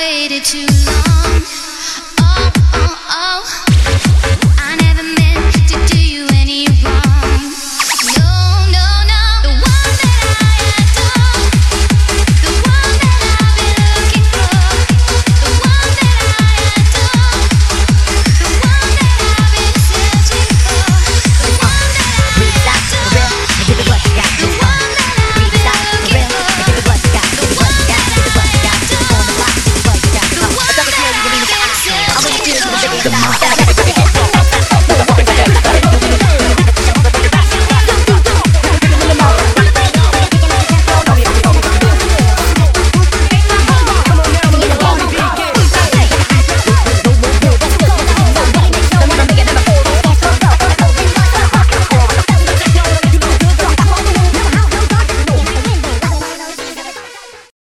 waited too long.